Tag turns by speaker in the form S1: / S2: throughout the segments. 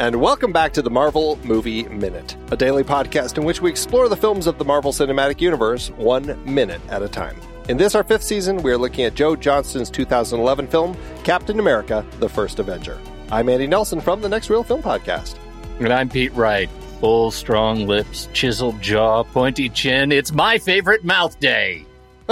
S1: and welcome back to the Marvel Movie Minute, a daily podcast in which we explore the films of the Marvel Cinematic Universe one minute at a time. In this, our fifth season, we are looking at Joe Johnston's 2011 film, Captain America The First Avenger. I'm Andy Nelson from the Next Reel Film Podcast.
S2: And I'm Pete Wright. Full, strong lips, chiseled jaw, pointy chin. It's my favorite mouth day.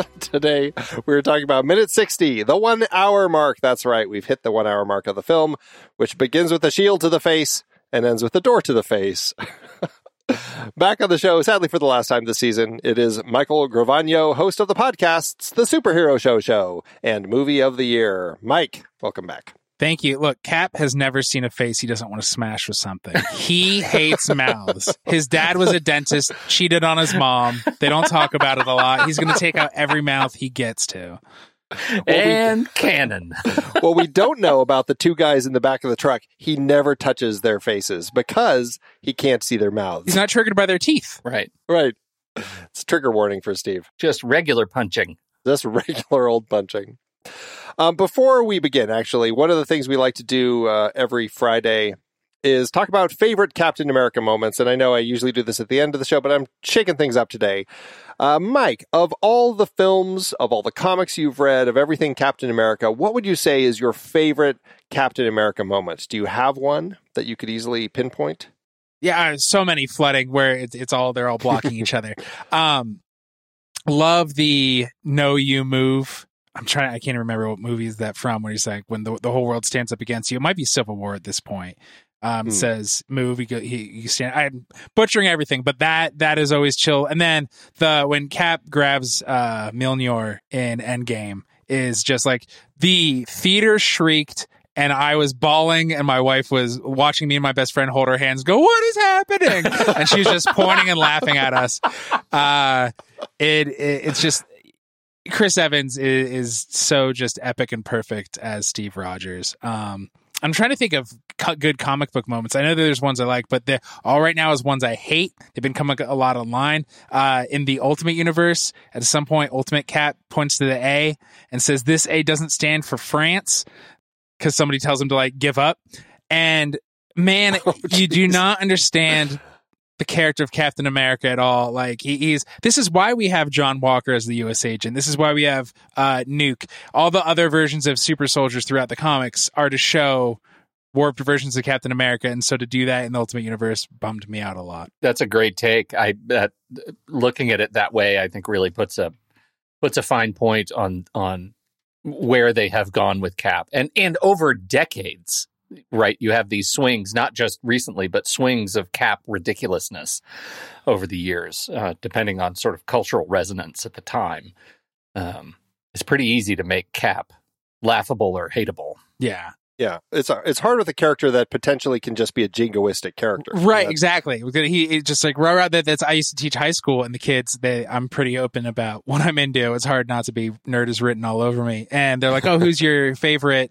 S1: Today, we're talking about minute 60, the one hour mark. That's right, we've hit the one hour mark of the film, which begins with a shield to the face and ends with a door to the face. Back on the show, sadly for the last time this season, it is Michael Gravano, host of the podcasts, The Superhero Show Show, and Movie of the Year. Mike, welcome back.
S3: Thank you. Look, Cap has never seen a face he doesn't want to smash with something. He hates mouths. His dad was a dentist, cheated on his mom. They don't talk about it a lot. He's going to take out every mouth he gets to.
S2: And we, cannon.
S1: what we don't know about the two guys in the back of the truck, he never touches their faces because he can't see their mouths.
S3: He's not triggered by their teeth.
S2: Right.
S1: Right. It's trigger warning for Steve.
S2: Just regular punching.
S1: Just regular old punching. Um, before we begin, actually, one of the things we like to do uh, every Friday is talk about favorite Captain America moments. And I know I usually do this at the end of the show, but I'm shaking things up today. Uh, Mike, of all the films, of all the comics you've read, of everything Captain America, what would you say is your favorite Captain America moment? Do you have one that you could easily pinpoint?
S3: Yeah, so many flooding where it's, it's all they're all blocking each other. Um, love the "No You Move" I'm trying. I can't remember what movie is that from. Where he's like, when the the whole world stands up against you. It might be Civil War at this point. Um, hmm. says move. He, he, he stand. I'm butchering everything, but that that is always chill. And then the when Cap grabs uh Mjolnir in Endgame is just like the theater shrieked and I was bawling, and my wife was watching me and my best friend hold her hands, go, "What is happening?" and she's just pointing and laughing at us. Uh, it, it, it's just Chris Evans is, is, so just epic and perfect as Steve Rogers. Um, I'm trying to think of co- good comic book moments. I know there's ones I like, but the all right now is ones I hate. They've been coming a lot online. Uh, in the Ultimate Universe, at some point, Ultimate Cap points to the A and says, "This A doesn't stand for France," because somebody tells him to like give up. And man, oh, you do not understand the character of Captain America at all. Like he, he's this is why we have John Walker as the U.S. agent. This is why we have uh, Nuke. All the other versions of super soldiers throughout the comics are to show warped versions of Captain America, and so to do that in the Ultimate Universe bummed me out a lot.
S2: That's a great take. I that looking at it that way, I think really puts a puts a fine point on on where they have gone with Cap, and and over decades right you have these swings not just recently but swings of cap ridiculousness over the years uh, depending on sort of cultural resonance at the time um, it's pretty easy to make cap laughable or hateable
S3: yeah
S1: yeah, it's it's hard with a character that potentially can just be a jingoistic character.
S3: Right, that's... exactly. He just like right, right. That, that's I used to teach high school, and the kids, they I'm pretty open about what I'm into. It's hard not to be nerd is written all over me, and they're like, "Oh, who's your favorite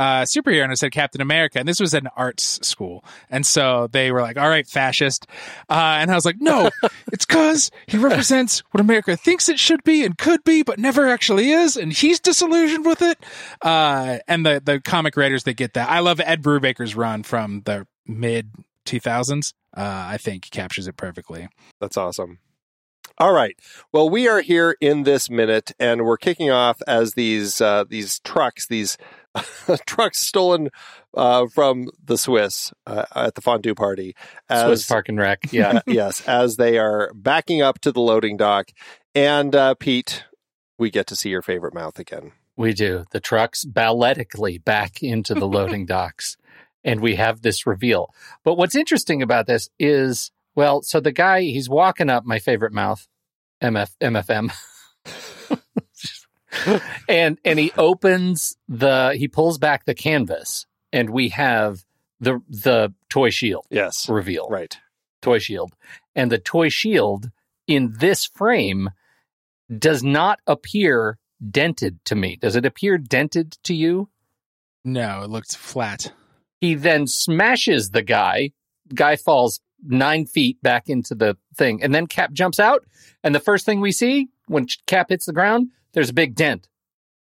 S3: uh, superhero and I said Captain America. And this was an arts school. And so they were like, all right, fascist. Uh, and I was like, no, it's because he represents what America thinks it should be and could be, but never actually is. And he's disillusioned with it. Uh, and the, the comic writers that get that. I love Ed Brubaker's run from the mid 2000s. Uh, I think captures it perfectly.
S1: That's awesome. All right. Well, we are here in this minute, and we're kicking off as these uh, these trucks, these trucks stolen uh, from the Swiss uh, at the fondue party.
S2: As, Swiss parking Rec, yeah.
S1: yes, as they are backing up to the loading dock. And uh, Pete, we get to see your favorite mouth again.
S2: We do. The trucks balletically back into the loading docks, and we have this reveal. But what's interesting about this is, well, so the guy, he's walking up my favorite mouth, MF, MFM. and and he opens the he pulls back the canvas and we have the the toy shield
S1: yes.
S2: reveal.
S1: Right.
S2: Toy shield. And the toy shield in this frame does not appear dented to me. Does it appear dented to you?
S3: No it looks flat.
S2: He then smashes the guy. Guy falls nine feet back into the thing and then cap jumps out. And the first thing we see when cap hits the ground there's a big dent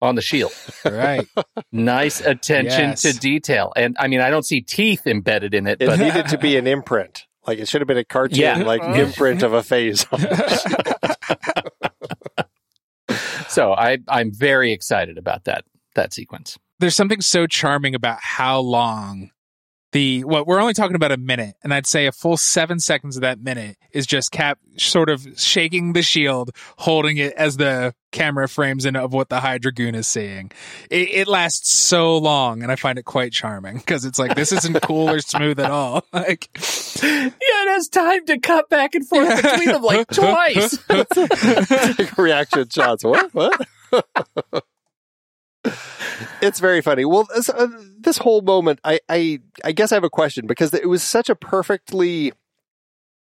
S2: on the shield.
S3: Right.
S2: Nice attention
S3: Yes.
S2: to detail. And I mean, I don't see teeth embedded in it,
S1: It
S2: but
S1: needed to be an imprint. Like it should have been a cartoon,
S2: Yeah.
S1: like oh. imprint of a face.
S2: so I, I'm very excited about that that sequence.
S3: There's something so charming about how long the what we're only talking about a minute, and I'd say a full seven seconds of that minute is just Cap sort of shaking the shield, holding it as the camera frames in of what the Hydra goon is saying. It, it lasts so long, and I find it quite charming because it's like this isn't cool or smooth at all. Like
S2: Yeah, it has time to cut back and forth between them like twice.
S1: Like reaction shots. What? What? It's very funny. Well, this, uh, this whole moment, I, I, I guess I have a question because it was such a perfectly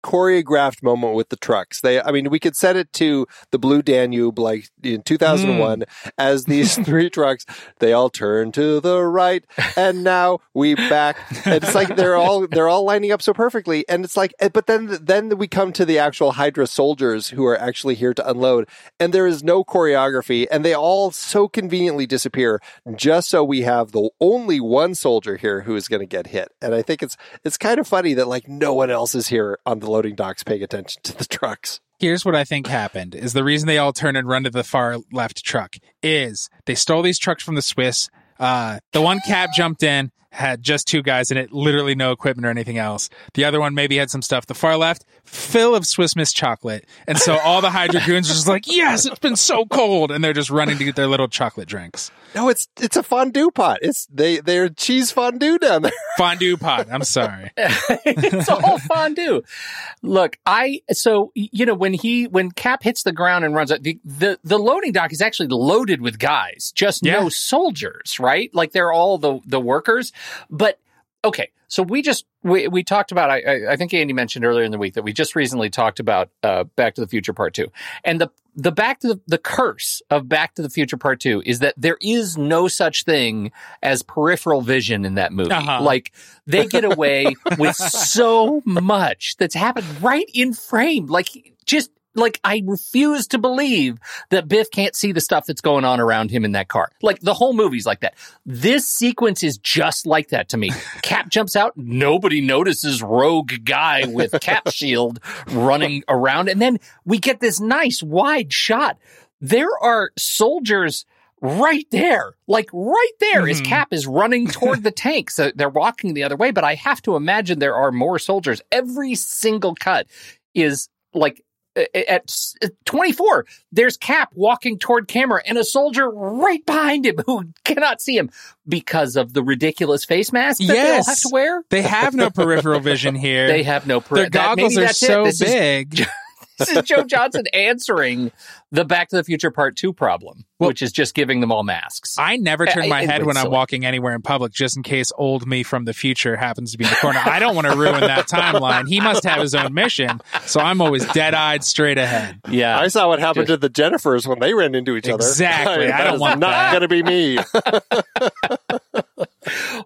S1: choreographed moment with the trucks. They, I mean, we could set it to the Blue Danube, like in 2001, as these three trucks, they all turn to the right, and now we back. And it's like they're all they're all lining up so perfectly, and it's like, eh, but then then we come to the actual Hydra soldiers who are actually here to unload, and there is no choreography, and they all so conveniently disappear, just so we have the only one soldier here who is going to get hit. And I think it's it's kind of funny that like no one else is here on the loading docks paying attention to the trucks.
S3: Here's what I think happened is the reason they all turn and run to the far left truck is they stole these trucks from the Swiss. Uh, the one cab jumped in, had just two guys in it, literally no equipment or anything else. The other one maybe had some stuff. The far left, full of Swiss Miss chocolate. And so all the Hydra goons are just like, yes, it's been so cold. And they're just running to get their little chocolate drinks.
S1: No, it's it's a fondue pot. It's they they're cheese fondue down there.
S3: Fondue pot. I'm sorry.
S2: it's all fondue. Look, I so you know when he when Cap hits the ground and runs out, the the, the loading dock is actually loaded with guys, just
S3: Yeah.
S2: no soldiers, right? Like they're all the the workers. But okay, so we just we we talked about. I I- I think Andy mentioned earlier in the week that we just recently talked about uh, Back to the Future Part Two, and the the Back to the the curse of Back to the Future Part Two is that there is no such thing as peripheral vision in that movie.
S3: Uh-huh.
S2: Like they get away with so much that's happened right in frame. Like just like I refuse to believe that Biff can't see the stuff that's going on around him in that car. Like the whole movie's like that. This sequence is just like that to me. Cap jumps out, nobody notices rogue guy with cap shield running around and then we get this nice wide shot. There are soldiers right there, like right there, as
S3: Mhm.
S2: Cap is running toward the tank. So they're walking the other way, but I have to imagine there are more soldiers. Every single cut is like Uh, uh, at uh, 24, there's Cap walking toward camera and a soldier right behind him who cannot see him because of the ridiculous face mask that they all
S3: Yes.
S2: have to wear.
S3: They have no peripheral vision here.
S2: They have no per-
S3: Their
S2: that-
S3: goggles are
S2: that's
S3: so
S2: is-
S3: big.
S2: this is Joe Johnston answering the Back to the Future Part 2 problem,
S3: Well-
S2: which is just giving them all masks.
S3: I never turn
S2: I-
S3: my
S2: it
S3: head
S2: was
S3: when I'm
S2: silly.
S3: walking anywhere in public just in case old me from the future happens to be in the corner. I don't want to ruin that timeline. He must have his own mission. So I'm always dead eyed straight ahead.
S2: yeah.
S1: I saw what happened to the Jennifers when they ran into each other.
S3: Exactly. I
S1: That
S3: don't
S1: is
S3: want
S1: not going to be me.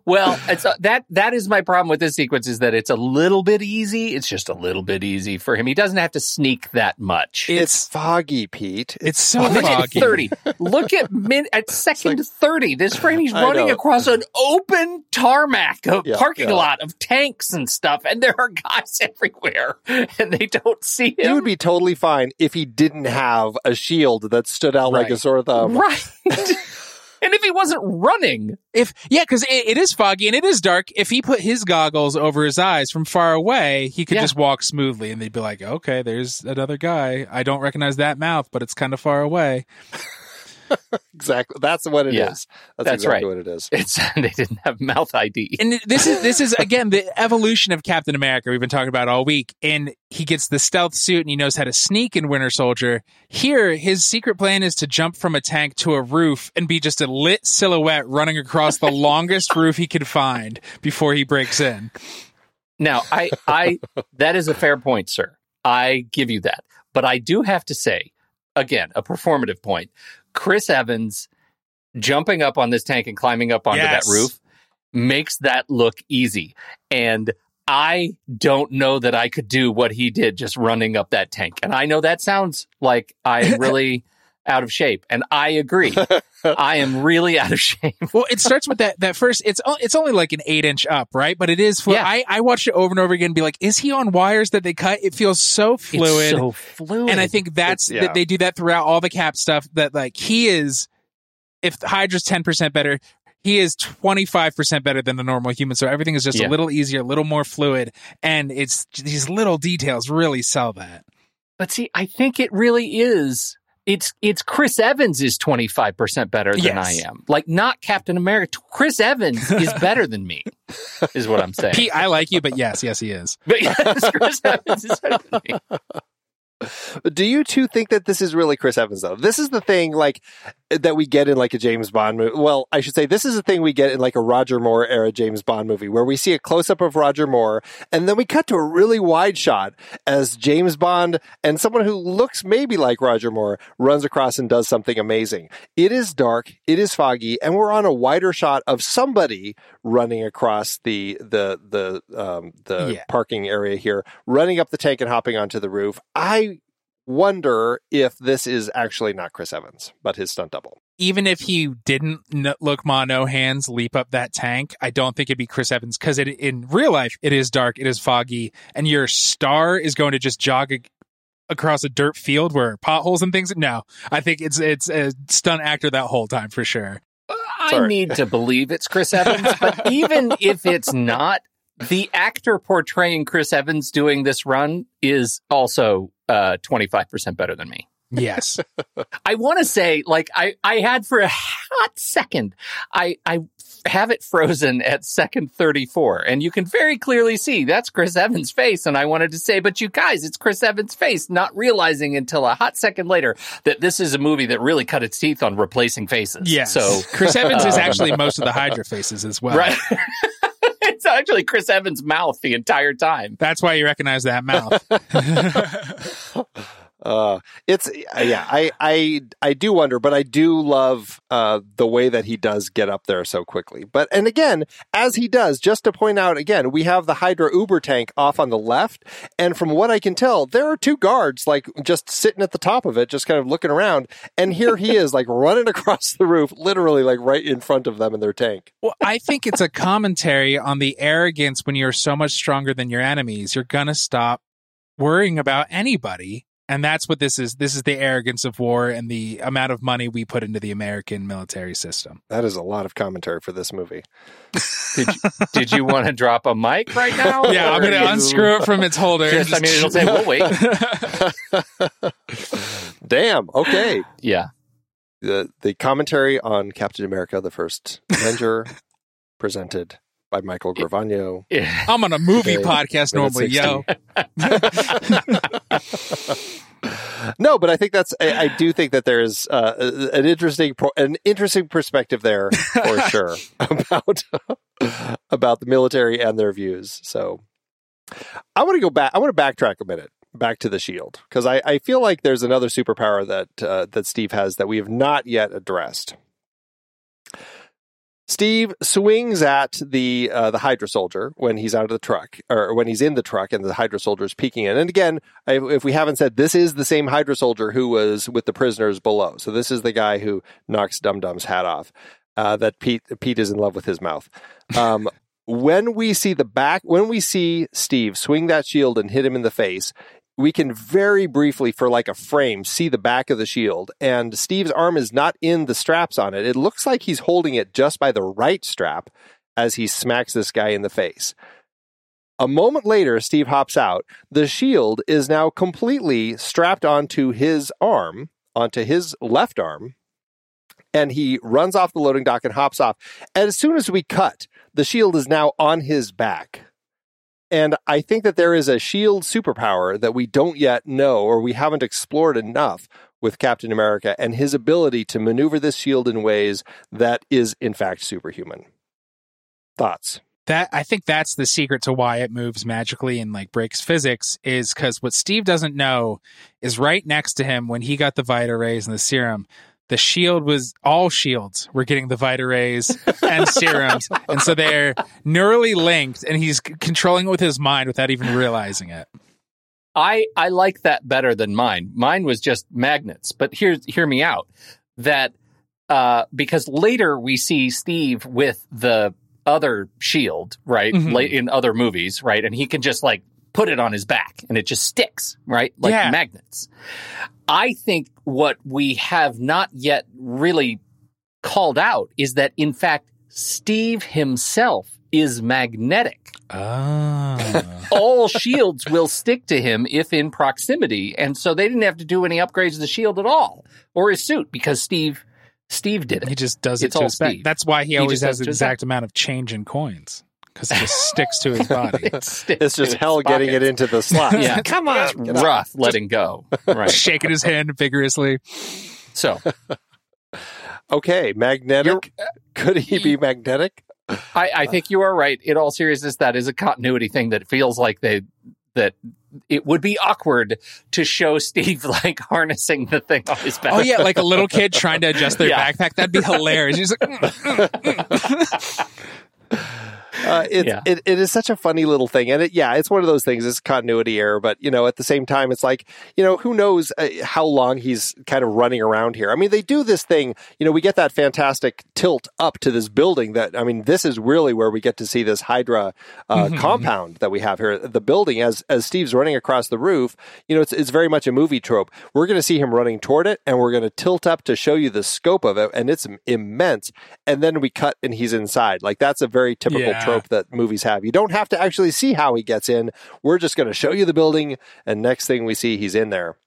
S2: Well, it's uh, that that is my problem with this sequence is that it's a little bit easy. It's just a little bit easy for him. He doesn't have to sneak that much.
S1: it's foggy, Pete.
S3: It's so
S2: Look at
S3: foggy.
S2: 30. Look at min at second 30. This frame he's running across an open tarmac, a
S1: Yeah,
S2: parking
S1: yeah.
S2: lot of tanks and stuff, and there are guys everywhere, and they don't see him.
S1: He would be totally fine if he didn't have a shield that stood out like a
S2: Right.
S1: sore thumb.
S2: right. and if he wasn't running,
S3: If yeah, because it, it is foggy and it is dark. If he put his goggles over his eyes from far away, he could
S2: Yeah.
S3: just walk smoothly, and they'd be like, "Okay, there's another guy. I don't recognize that mouth, but it's kind of far away."
S1: Exactly. That's what it is.
S2: Yeah.
S1: That's,
S2: That's
S1: exactly
S2: right.
S1: what it is.
S2: it's they didn't have mouth ID.
S3: And this is this is again the evolution of Captain America we've been talking about all week. And he gets the stealth suit and he knows how to sneak in Winter Soldier. Here, his secret plan is to jump from a tank to a roof and be just a lit silhouette running across the longest roof he could find before he breaks in.
S2: Now, I, I, that is a fair point, sir. I give you that. But I do have to say, again, a performative point. Chris Evans jumping up on this tank and climbing up onto
S3: Yes.
S2: that roof makes that look easy. And I don't know that I could do what he did just running up that tank. And I know that sounds like I really out of shape. And I agree. I am really out of shape.
S3: Well, it starts with that that first. It's it's only like an eight inch up, right? But it is. Flu-
S2: Yeah.
S3: I I watched it over and over again. and Be like, is he on wires that they cut? It feels so fluid.
S2: It's so fluid.
S3: and I think that's
S1: yeah.
S3: that they do that throughout all the cap stuff. That like he is, if Hydra's ten percent better, he is twenty five percent better than the normal human. So everything is just
S2: Yeah.
S3: a little easier, a little more fluid, and it's these little details really sell that.
S2: But see, I think it really is. It's it's Chris Evans is twenty five percent better than
S3: Yes.
S2: I am. Like not Captain America. Chris Evans is better than me. Is what I'm saying.
S3: Pete, I like you, but yes, yes, he is.
S2: But yes, Chris Evans is better than me.
S1: Do you two think that this is really Chris Evans though? This is the thing like that we get in like a James Bond movie. Well, I should say this is the thing we get in like a Roger Moore era James Bond movie where we see a close up of Roger Moore and then we cut to a really wide shot as James Bond and someone who looks maybe like Roger Moore runs across and does something amazing. It is dark, it is foggy, and we're on a wider shot of somebody running across the the the um the
S3: Yeah.
S1: parking area here, running up the tank and hopping onto the roof. I wonder if this is actually not Chris Evans, but his stunt double.
S3: even if he didn't n- look ma no hands leap up that tank, I don't think it'd be Chris Evans because it in real life it is dark, it is foggy, and your star is going to just jog a- across a dirt field where potholes and things. No, I think it's it's a stunt actor that whole time for sure.
S2: Uh, I
S1: Sorry.
S2: need to believe it's Chris Evans, but even if it's not, the actor portraying Chris Evans doing this run is also uh, 25% better than me.
S3: Yes,
S2: I want to say, like, I, I had for a hot second, I, I have it frozen at second 34, and you can very clearly see that's Chris Evans' face. And I wanted to say, but you guys, it's Chris Evans' face, not realizing until a hot second later that this is a movie that really cut its teeth on replacing faces.
S3: yes.
S2: So,
S3: Chris Evans is actually most of the Hydra faces as well.
S2: Right. it's actually Chris Evans' mouth the entire time.
S3: That's why you recognize that mouth.
S1: Uh, it's uh, yeah, I I I do wonder, but I do love uh the way that he does get up there so quickly. But and again, as he does, just to point out again, we have the Hydra Uber tank off on the left, and from what I can tell, there are two guards like just sitting at the top of it, just kind of looking around, and here he is like running across the roof, literally like right in front of them in their tank.
S3: Well, I think it's a commentary on the arrogance when you're so much stronger than your enemies. You're to stop worrying about anybody. And that's what this is. This is the arrogance of war and the amount of money we put into the American military system.
S1: That is a lot of commentary for this movie.
S2: Did you, did you want to drop a mic right now?
S3: Yeah, I'm going to
S2: you-
S3: unscrew it from its holder.
S2: Just, I mean, it'll say, we'll wait.
S1: Damn. Okay.
S2: Yeah.
S1: the the commentary on Captain America: The First Avenger, presented by Michael Gravano.
S2: Yeah.
S3: I'm on a movie
S1: Okay.
S3: podcast normally, yo.
S1: no, but I think that's I, I do think that there's uh, an interesting pro- an interesting perspective there for sure about about the military and their views. So I want to go back. I want to backtrack a minute back to the shield because I, I feel like there's another superpower that uh, that Steve has that we have not yet addressed. Steve swings at the uh, the Hydra soldier when he's out of the truck, or when he's in the truck, and the Hydra soldier is peeking in. And again, if, we haven't said, this is the same Hydra soldier who was with the prisoners below. So this is the guy who knocks Dum Dum's hat off. Uh, that Pete Pete is in love with his mouth. Um, when we see the back, when we see Steve swing that shield and hit him in the face, we can very briefly, for like a frame, see the back of the shield. And Steve's arm is not in the straps on it. It looks like he's holding it just by the right strap as he smacks this guy in the face. A moment later, Steve hops out. The shield is now completely strapped onto his arm, onto his left arm, and he runs off the loading dock and hops off. And as soon as we cut, the shield is now on his back. And I think that there is a shield superpower that we don't yet know or we haven't explored enough with Captain America and his ability to maneuver this shield in ways that is, in fact, superhuman. Thoughts?
S3: that I think that's the secret to why it moves magically and like breaks physics is because what Steve doesn't know is right next to him when he got the Vita rays and the serum. The shield was all shields were getting the Vita rays and serums, and so they're neurally linked, and he's c- controlling it with his mind without even realizing it.
S2: I I like that better than mine. Mine was just magnets. But hear hear me out. That uh, because later we see Steve with the other shield, right?
S3: Mhm.
S2: Late in other movies, right? And he can just like put it on his back and it just sticks, right? Like
S3: Yeah.
S2: magnets. I think what we have not yet really called out is that in fact Steve himself is magnetic.
S3: Oh.
S2: All shields will stick to him if in proximity, and so they didn't have to do any upgrades to the shield at all or his suit because Steve Steve did it.
S3: he just does it
S2: It's
S3: to
S2: all
S3: his back. That's why he,
S2: He
S3: always has the exact amount of change in coins because it just sticks to his body.
S2: It's
S1: It's just hell getting it into the slot.
S2: Yeah.
S1: Come on. get out.
S2: rough letting go. Right.
S3: Shaking his hand vigorously.
S2: So
S1: Okay, magnetic. Could he be magnetic?
S2: I, I think you are right. In all seriousness, that is a continuity thing that feels like they that it would be awkward to show Steve like harnessing the thing on his back.
S3: Oh yeah, like a little kid trying to adjust their
S2: Yeah.
S3: backpack. That'd be hilarious. He's like, "Mm, mm, mm."
S1: Uh, it's,
S2: Yeah.
S1: it, it is such a funny little thing. And it, yeah, it's one of those things. It's continuity error, but you know, at the same time, it's like, you know, who knows uh, how long he's kind of running around here. I mean, they do this thing, you know, we get that fantastic tilt up to this building that, I mean, this is really where we get to see this Hydra uh,
S3: Mhm.
S1: compound that we have here. The building as, as Steve's running across the roof, you know, it's, it's very much a movie trope. We're going to see him running toward it and we're going to tilt up to show you the scope of it. And it's immense. And then we cut and he's inside. Like that's a very typical
S3: Yeah.
S1: Trope that movies have. You don't have to actually see how he gets in. We're just going to show you the building, and next thing we see, he's in there.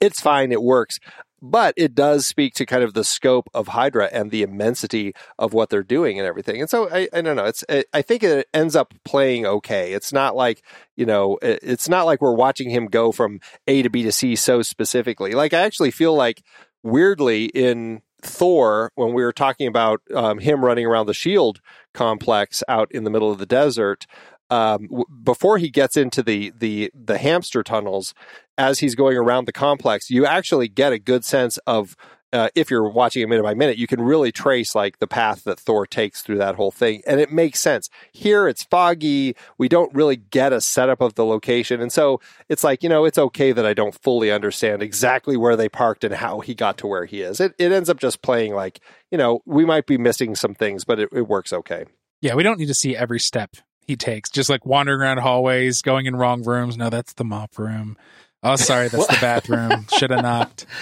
S1: It's fine, it works, but it does speak to kind of the scope of Hydra and the immensity of what they're doing and everything. And so I, I don't know. It's I I think it ends up playing okay. It's not like you know, it- it's not like we're watching him go from A to B to C so specifically. Like I actually feel like weirdly in Thor when we were talking about um, him running around the Shield complex out in the middle of the desert. Um, w- before he gets into the, the the hamster tunnels, as he's going around the complex, you actually get a good sense of uh, if you're watching it minute by minute, you can really trace like the path that Thor takes through that whole thing, and it makes sense. Here, it's foggy. We don't really get a setup of the location, and so it's like you know, it's okay that I don't fully understand exactly where they parked and how he got to where he is. It it ends up just playing like you know, we might be missing some things, but it, it works okay.
S3: Yeah, we don't need to see every step he takes. Just like wandering around hallways, going in wrong rooms. No, that's the mop room. Oh, sorry, that's the bathroom. Should have knocked.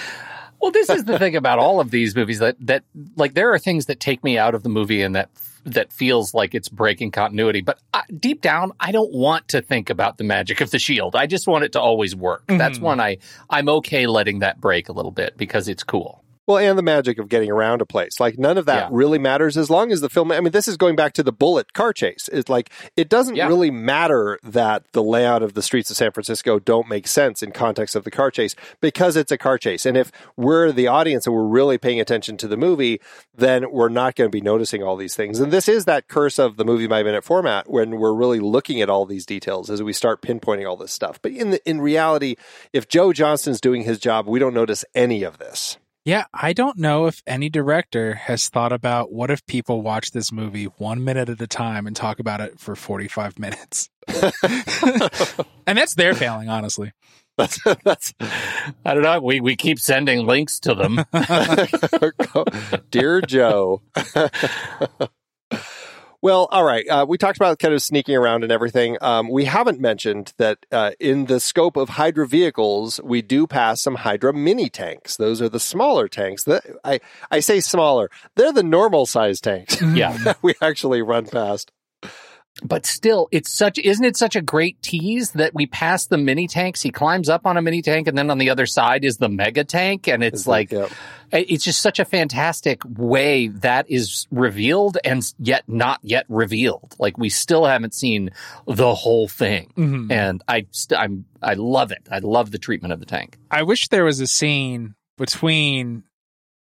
S2: Well, this is the thing about all of these movies that that like there are things that take me out of the movie and that that feels like it's breaking continuity. But I, deep down, I don't want to think about the magic of the shield. I just want it to always work. That's
S3: Mhm.
S2: when I I'm okay letting that break a little bit because it's cool.
S1: Well, and the magic of getting around a place. Like none of that
S2: Yeah.
S1: really matters as long as the film. I mean, this is going back to the Bullitt car chase. It's like it doesn't
S2: Yeah.
S1: really matter that the layout of the streets of San Francisco don't make sense in context of the car chase because it's a car chase. And if we're the audience and we're really paying attention to the movie, then we're not going to be noticing all these things. And this is that curse of the movie by minute format when we're really looking at all these details as we start pinpointing all this stuff. But in the, in reality, if Joe Johnston's doing his job, we don't notice any of this.
S3: Yeah, I don't know if any director has thought about what if people watch this movie one minute at a time and talk about it for 45 minutes. and that's their failing, honestly.
S1: That's that's
S2: I don't know. We we keep sending links to them.
S1: Dear Joe. Well, all right. Uh, we talked about kind of sneaking around and everything. Um, we haven't mentioned that uh, in the scope of Hydra vehicles, we do pass some Hydra mini tanks. Those are the smaller tanks. That I I say smaller. They're the normal size tanks.
S2: yeah.
S1: that we actually run past.
S2: But still, it's such isn't it such a great tease that we pass the mini tanks? He climbs up on a mini tank, and then on the other side is the mega tank, and it's like
S1: yeah.
S2: It's just such a fantastic way that is revealed and yet not yet revealed. Like we still haven't seen the whole thing,
S3: Mhm.
S2: and I st- I'm I love it. I love the treatment of the tank.
S3: I wish there was a scene between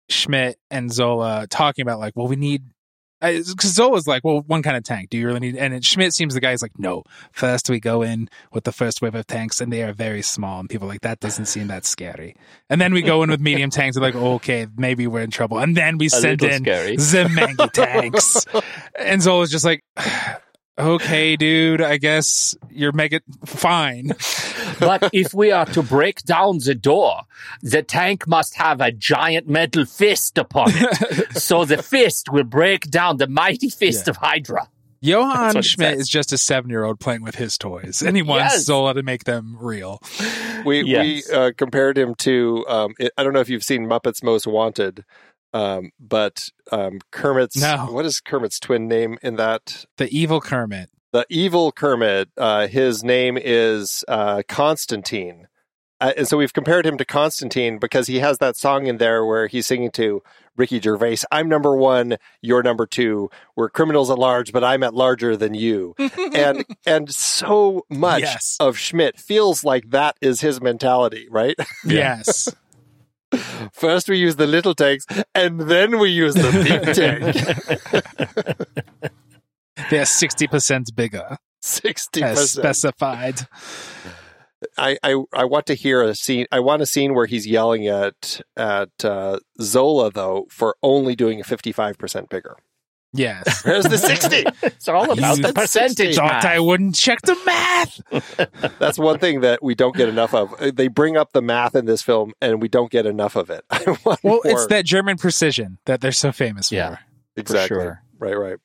S3: Schmidt and Zola talking about like, well, we need. Because Zola's like, well, one kind of tank. Do you really need? And Schmidt seems the guy's like, no. First, we go in with the first wave of tanks, and they are very small. And people are like that doesn't seem that scary. And then we go in with medium tanks. They're like, okay, maybe we're in trouble. And then we send in
S2: scary.
S3: the mega tanks. and Zola's just like, Okay, dude. I guess you're making fine.
S2: But if we are to break down the door, the tank must have a giant metal fist upon it. so the fist will break down the mighty fist
S3: Yeah.
S2: of Hydra.
S3: Johann Schmidt
S2: says.
S3: is just a seven year old playing with his toys, and he wants
S2: Yes.
S3: Zola to make them real.
S1: We
S2: Yes.
S1: we uh, compared him to um, it, I don't know if you've seen Muppets Most Wanted, um, but um, Kermit's
S3: No.
S1: what is Kermit's twin name in that?
S3: The evil Kermit.
S1: The evil Kermit. Uh, his name is uh, Constantine, uh, and so we've compared him to Constantine because he has that song in there where he's singing to Ricky Gervais. I'm number one, you're number two. We're criminals at large, but I'm at larger than you. and and so much
S3: Yes.
S1: of Schmidt feels like that is his mentality, right?
S3: Yes.
S1: First we use the little tanks, and then we use the big tank.
S3: They're 60% bigger,
S1: Sixty
S3: as
S1: percent.
S3: specified.
S1: I, I I want to hear a scene. I want a scene where he's yelling at at uh, Zola though for only doing a fifty five percent bigger.
S3: Yes.
S1: Where's the sixty?
S2: It's all about
S3: You
S2: the percentage.
S3: Thought. I wouldn't check the math.
S1: That's one thing that we don't get enough of. They bring up the math in this film, and we don't get enough of it.
S3: Well,
S1: more.
S3: it's that German precision that they're so famous
S2: Yeah.
S3: for.
S1: exactly.
S2: sure.
S1: Right, right.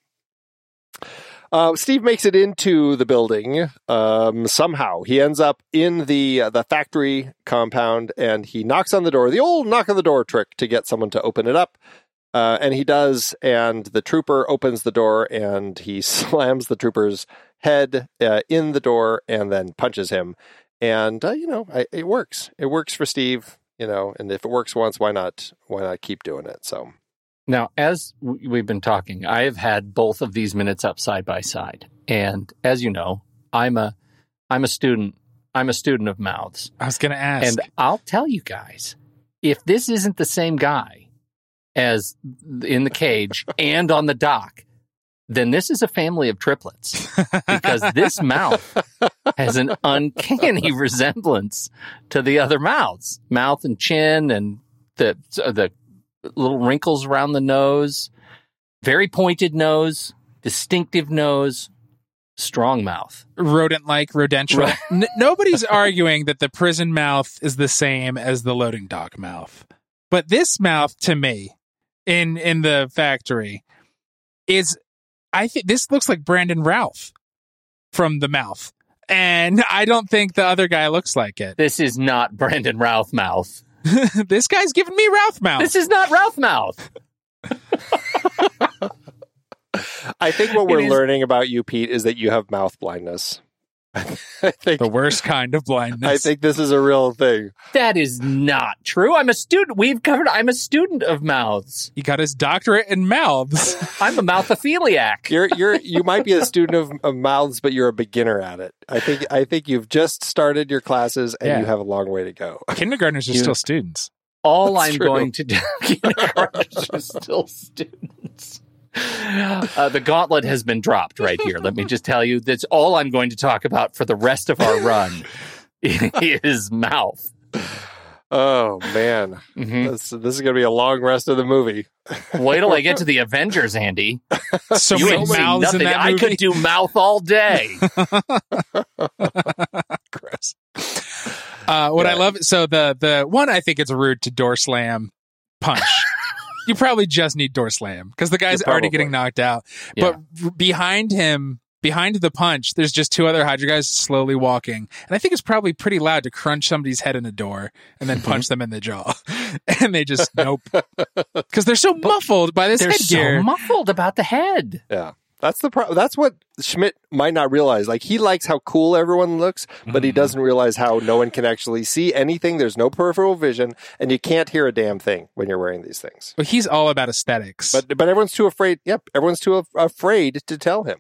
S1: Uh, Steve makes it into the building um, somehow. He ends up in the uh, the factory compound, and he knocks on the door. The old knock on the door trick to get someone to open it up, uh, and he does. And the trooper opens the door, and he slams the trooper's head uh, in the door, and then punches him. And uh, you know, I, it works. It works for Steve. You know, and if it works once, why not? Why not keep doing it? So.
S2: Now, as we've been talking, I have had both of these minutes up side by side, and as you know, I'm a I'm a student. I'm a student of mouths,
S3: I was going to ask.
S2: and I'll tell you guys, if this isn't the same guy as in the cage and on the dock, then this is a family of triplets because this mouth has an uncanny resemblance to the other mouths, mouth and chin, and the the little wrinkles around the nose, very pointed nose, distinctive nose, strong mouth.
S3: rodent like rodential. N- nobody's arguing that the prison mouth is the same as the loading dock mouth. But this mouth to me in in the factory is I think this looks like Brandon Routh from the mouth. And I don't think the other guy looks like it.
S2: This is not Brandon Routh mouth.
S3: this guy's giving me Ralph mouth.
S2: This is not Routh mouth.
S1: I think what we're
S2: is-
S1: learning about you, Pete, is that you have mouth blindness. I think
S3: the worst kind of blindness.
S1: I think this is a real thing.
S2: That is not true. I'm a student. We've covered. I'm a student of mouths.
S3: he got his doctorate in mouths.
S2: I'm a mouthophiliac.
S1: You're you're you might be a student of, of mouths, but you're a beginner at it. I think I think you've just started your classes and
S3: Yeah.
S1: you have a long way to go.
S3: Kindergartners are
S2: You-
S3: still students.
S2: All
S1: That's
S2: I'm
S1: true.
S2: going to do. Kindergartners are still students. Uh, the gauntlet has been dropped right here. Let me just tell you, that's all I'm going to talk about for the rest of our run is mouth.
S1: Oh man,
S2: Mhm.
S1: this this is going to be a long rest of the movie.
S2: Wait till I get to the Avengers, Andy.
S3: So
S2: you
S3: many
S2: ain't seen
S3: mouths in
S2: nothing.
S3: that
S2: I could do mouth all day.
S3: Gross. Uh, what I
S1: Yeah.
S3: love, so the the one I think it's rude to door slam punch. You probably just need door slam because the guy's
S1: Yeah,
S3: already getting knocked out. But behind him, behind the punch, there's just two other Hydra guys slowly walking, and I think it's probably pretty loud to crunch somebody's head in a door and then punch mm-hmm. them in the jaw, and they just nope because they're so muffled by this
S2: They're
S3: headgear.
S2: so muffled about the head.
S1: Yeah. That's the pro- that's what Schmidt might not realize. Like he likes how cool everyone looks, but he
S3: Mhm.
S1: doesn't realize how no one can actually see anything. There's no peripheral vision, and you can't hear a damn thing when you're wearing these things.
S3: but he's all about aesthetics.
S1: But but everyone's too afraid. Yep, everyone's too af- afraid to tell him.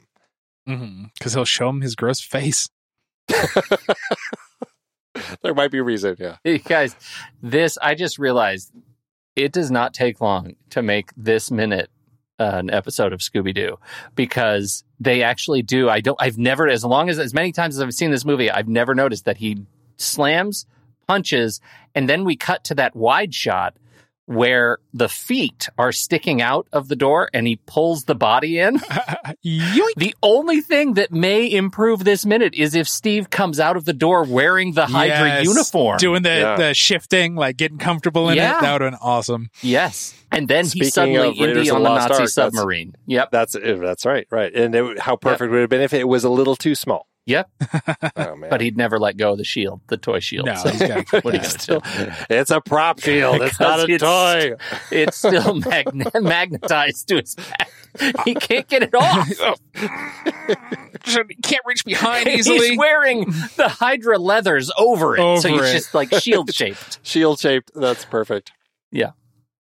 S3: because he'll show him his gross face.
S1: There might be a reason. Yeah.
S2: Hey, guys, this I just realized it does not take long to make this minute Uh, an episode of Scooby Doo because they actually do. I don't. I've never, as long as as many times as I've seen this movie, I've never noticed that he slams, punches, and then we cut to that wide shot where the feet are sticking out of the door and he pulls the body in. The only thing that may improve this minute is if Steve comes out of the door wearing the Hydra
S3: Yes.
S2: uniform.
S3: Doing the,
S1: Yeah.
S3: the shifting, like getting comfortable in
S2: Yeah.
S3: it. That would have been awesome.
S2: yes. And then
S1: Speaking
S2: he's suddenly
S1: of
S2: Indy on
S1: the
S2: the Nazi
S1: Ark, that's-
S2: submarine. Yep.
S1: That's eh, that's right, right. And it, how perfect would it have been if it was a little too small?
S2: Yep.
S1: Oh man!
S2: But he'd never let go of the shield, the toy shield.
S3: No,
S2: So
S3: he's gotta keep
S2: what are you going to do?
S1: it's a prop shield. It's not a
S2: Because
S1: toy.
S2: it's- It's still magne- magnetized to his back. He can't get it off.
S3: He Can't reach behind easily.
S2: He's wearing the Hydra leathers over it, so
S3: Over
S2: he's
S3: it.
S2: just like shield shaped.
S1: Shield shaped. That's perfect.
S2: Yeah.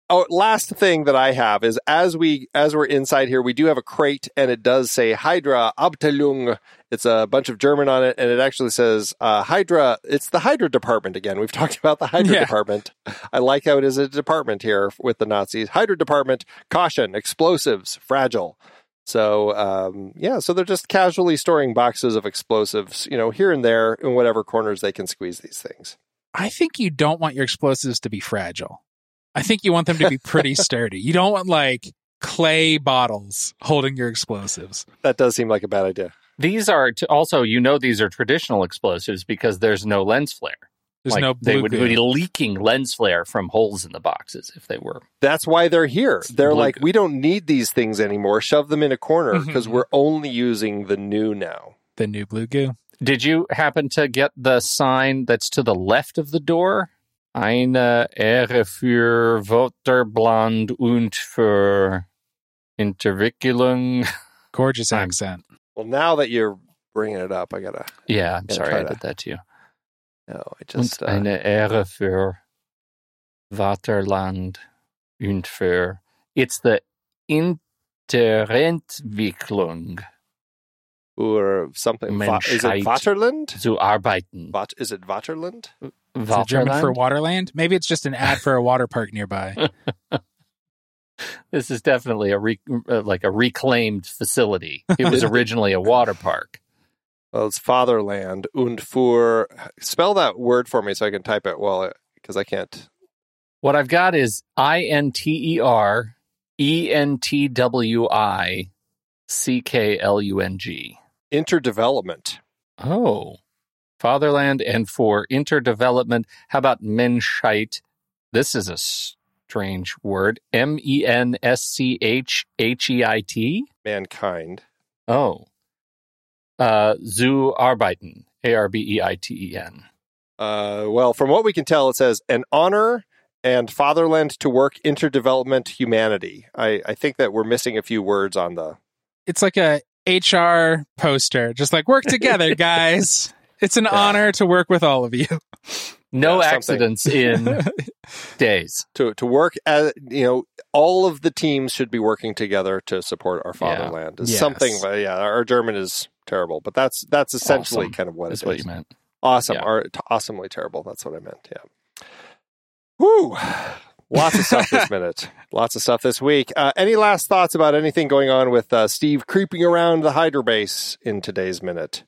S1: Oh, last thing that I have is as we as we're inside here, we do have a crate, and it does say Hydra Abteilung. It's a bunch of German on it, and it actually says uh, Hydra. It's the Hydra department again. We've talked about the Hydra
S3: Yeah.
S1: department. I like how it is a department here with the Nazis. Hydra department, caution, explosives, fragile. So um, yeah, so they're just casually storing boxes of explosives, you know, here and there in whatever corners they can squeeze these things.
S3: I think you don't want your explosives to be fragile. I think you want them to be pretty sturdy. You don't want like clay bottles holding your explosives.
S1: That does seem like a bad idea.
S2: These are t- also, you know, these are traditional explosives because there's no lens flare.
S3: There's
S2: Like,
S3: no
S2: they would,
S3: goo.
S2: be leaking lens flare from holes in the boxes if they were.
S1: That's why they're here. They're
S2: Blue
S1: like,
S2: goo.
S1: we don't need these things anymore. Shove them in a corner because
S3: Mhm.
S1: we're only using the new now.
S3: the new blue goo.
S2: Did you happen to get the sign that's to the left of the door? Eine Ehre für Wörterbland und für Interwicklung.
S3: Gorgeous accent.
S1: Well, now that you're bringing it up, I gotta.
S2: Yeah, I'm
S1: Yeah,
S2: sorry
S1: try
S2: I
S1: to-
S2: did that to you.
S1: No, I just. Uh,
S2: eine Ehre für Vaterland und für. It's the Interentwicklung
S1: or something. Va- is it
S2: Menschheit.
S1: Vaterland?
S2: zu arbeiten.
S1: Vat- is it Vaterland?
S3: Is it German for Waterland? Maybe it's just an ad for a water park nearby.
S2: This is definitely a re- uh, like a reclaimed facility. It was originally a water park.
S1: Well, it's Fatherland. Und für. Spell that word for me so I can type it well, because I can't.
S2: What I've got is I N T E R E N T W I C K L U N G.
S1: Interdevelopment.
S2: Oh, fatherland and for interdevelopment. How about Menschheit? This is a strange word. M E N S C H H E I T.
S1: Mankind.
S2: Oh, uh, zu arbeiten. A R B E I T E N.
S1: Uh, well, from what we can tell, it says an honor and fatherland to work interdevelopment humanity. I, I think that we're missing a few words on the.
S3: it's like a HR poster, just like work together, guys. It's an
S1: Yeah.
S3: honor to work with all of you.
S2: No
S1: Yeah,
S2: accidents in days.
S1: To, to work as you know, all of the teams should be working together to support our
S2: Yeah.
S1: fatherland. Is
S3: Yes.
S1: something, yeah. Our German is terrible, but that's that's essentially
S2: Awesome.
S1: kind of what
S2: That's
S1: it
S2: what
S1: is.
S2: you meant.
S1: Awesome,
S2: Yeah.
S1: or t- awesomely terrible. That's what I meant. Yeah. Woo! Lots of stuff this minute. Lots of stuff this week. Uh, any last thoughts about anything going on with uh, Steve creeping around the Hydra base in today's minute,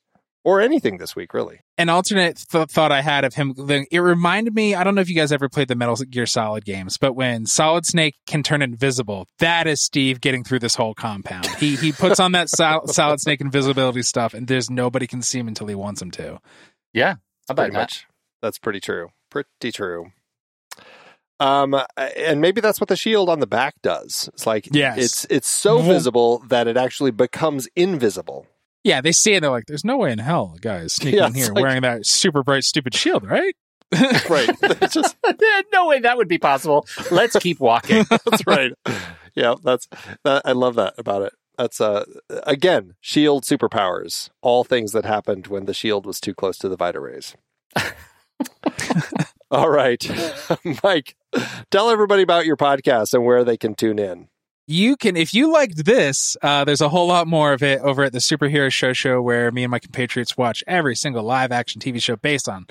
S1: or anything this week, really?
S3: An alternate th- thought I had of him, it reminded me. I don't know if you guys ever played the Metal Gear Solid games, but when Solid Snake can turn invisible, that is Steve getting through this whole compound. He he puts on that sol- Solid Snake invisibility stuff, and there's nobody can see him until he wants him to.
S2: Yeah, how about
S1: pretty much. That's pretty true. Pretty true. Um, and maybe that's what the shield on the back does. It's like
S3: Yes.
S1: it's it's so visible that it actually becomes invisible.
S3: Yeah, they see it. They're like, "There's no way in hell, a guy is sneaking
S1: Yeah,
S3: in here
S1: like-
S3: wearing that super bright, stupid shield, right?"
S1: Right. It's just
S2: no way that would be possible. Let's keep walking.
S1: that's right. Yeah, that's that. I love that about it. That's uh again shield superpowers. All things that happened when the shield was too close to the Vita rays. All right, Mike, tell everybody about your podcast and where they can tune in.
S3: You can if you liked this uh, there's a whole lot more of it over at the superhero show show where me and my compatriots watch every single live action tv show based on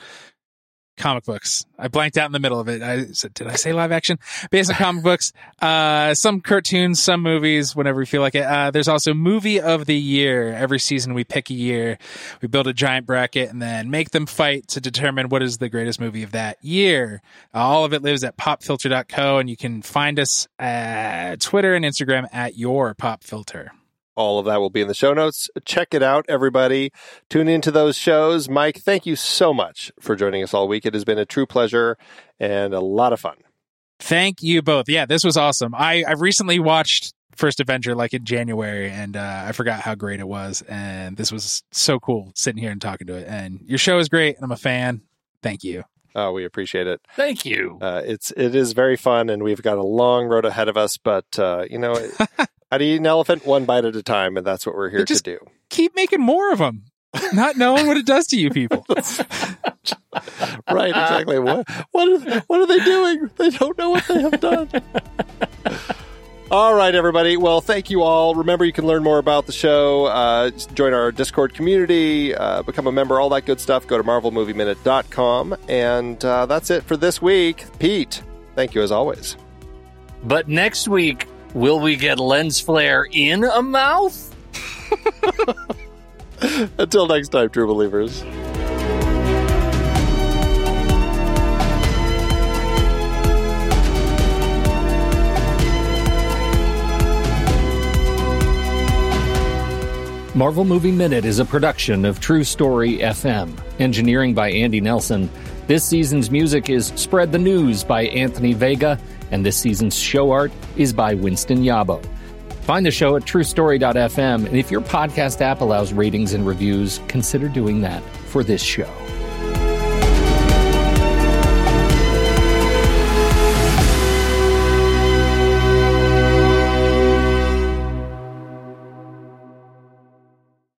S3: comic books. I blanked out in the middle of it. I said, did I say live action? Based on comic books, uh, some cartoons, some movies, whenever we feel like it. Uh, there's also movie of the year. Every season we pick a year, we build a giant bracket and then make them fight to determine what is the greatest movie of that year. all of it lives at popfilter.co and you can find us at Twitter and Instagram at your popfilter.
S1: All of that will be in the show notes. Check it out, everybody. Tune into those shows. Mike, thank you so much for joining us all week. It has been a true pleasure and a lot of fun.
S3: Thank you both. Yeah, this was awesome. I, I recently watched First Avenger like in January, and uh, I forgot how great it was. And this was so cool sitting here and talking to it. And your show is great, and I'm a fan. Thank you.
S1: Oh, we appreciate it.
S2: Thank you.
S1: Uh, it's it is very fun, and we've got a long road ahead of us. But uh, you know, how do you eat an elephant one bite at a time? And that's what we're here to do.
S3: Keep making more of them, not knowing what it does to you people.
S1: right, exactly. What what are, what are they doing? They don't know what they have done. All right, everybody. Well, thank you all. Remember, you can learn more about the show, uh, join our Discord community, uh, become a member, all that good stuff. Go to marvelmovieminute.com. And uh, that's it for this week. Pete, thank you as always.
S2: But next week, will we get lens flare in a mouth?
S1: Until next time, true believers.
S2: Marvel Movie Minute is a production of True Story FM. Engineering by Andy Nelson. This season's music is Spread the News by Anthony Vega, and this season's show art is by Winston Yabo. Find the show at truestory.fm, and if your podcast app allows ratings and reviews, consider doing that for this show.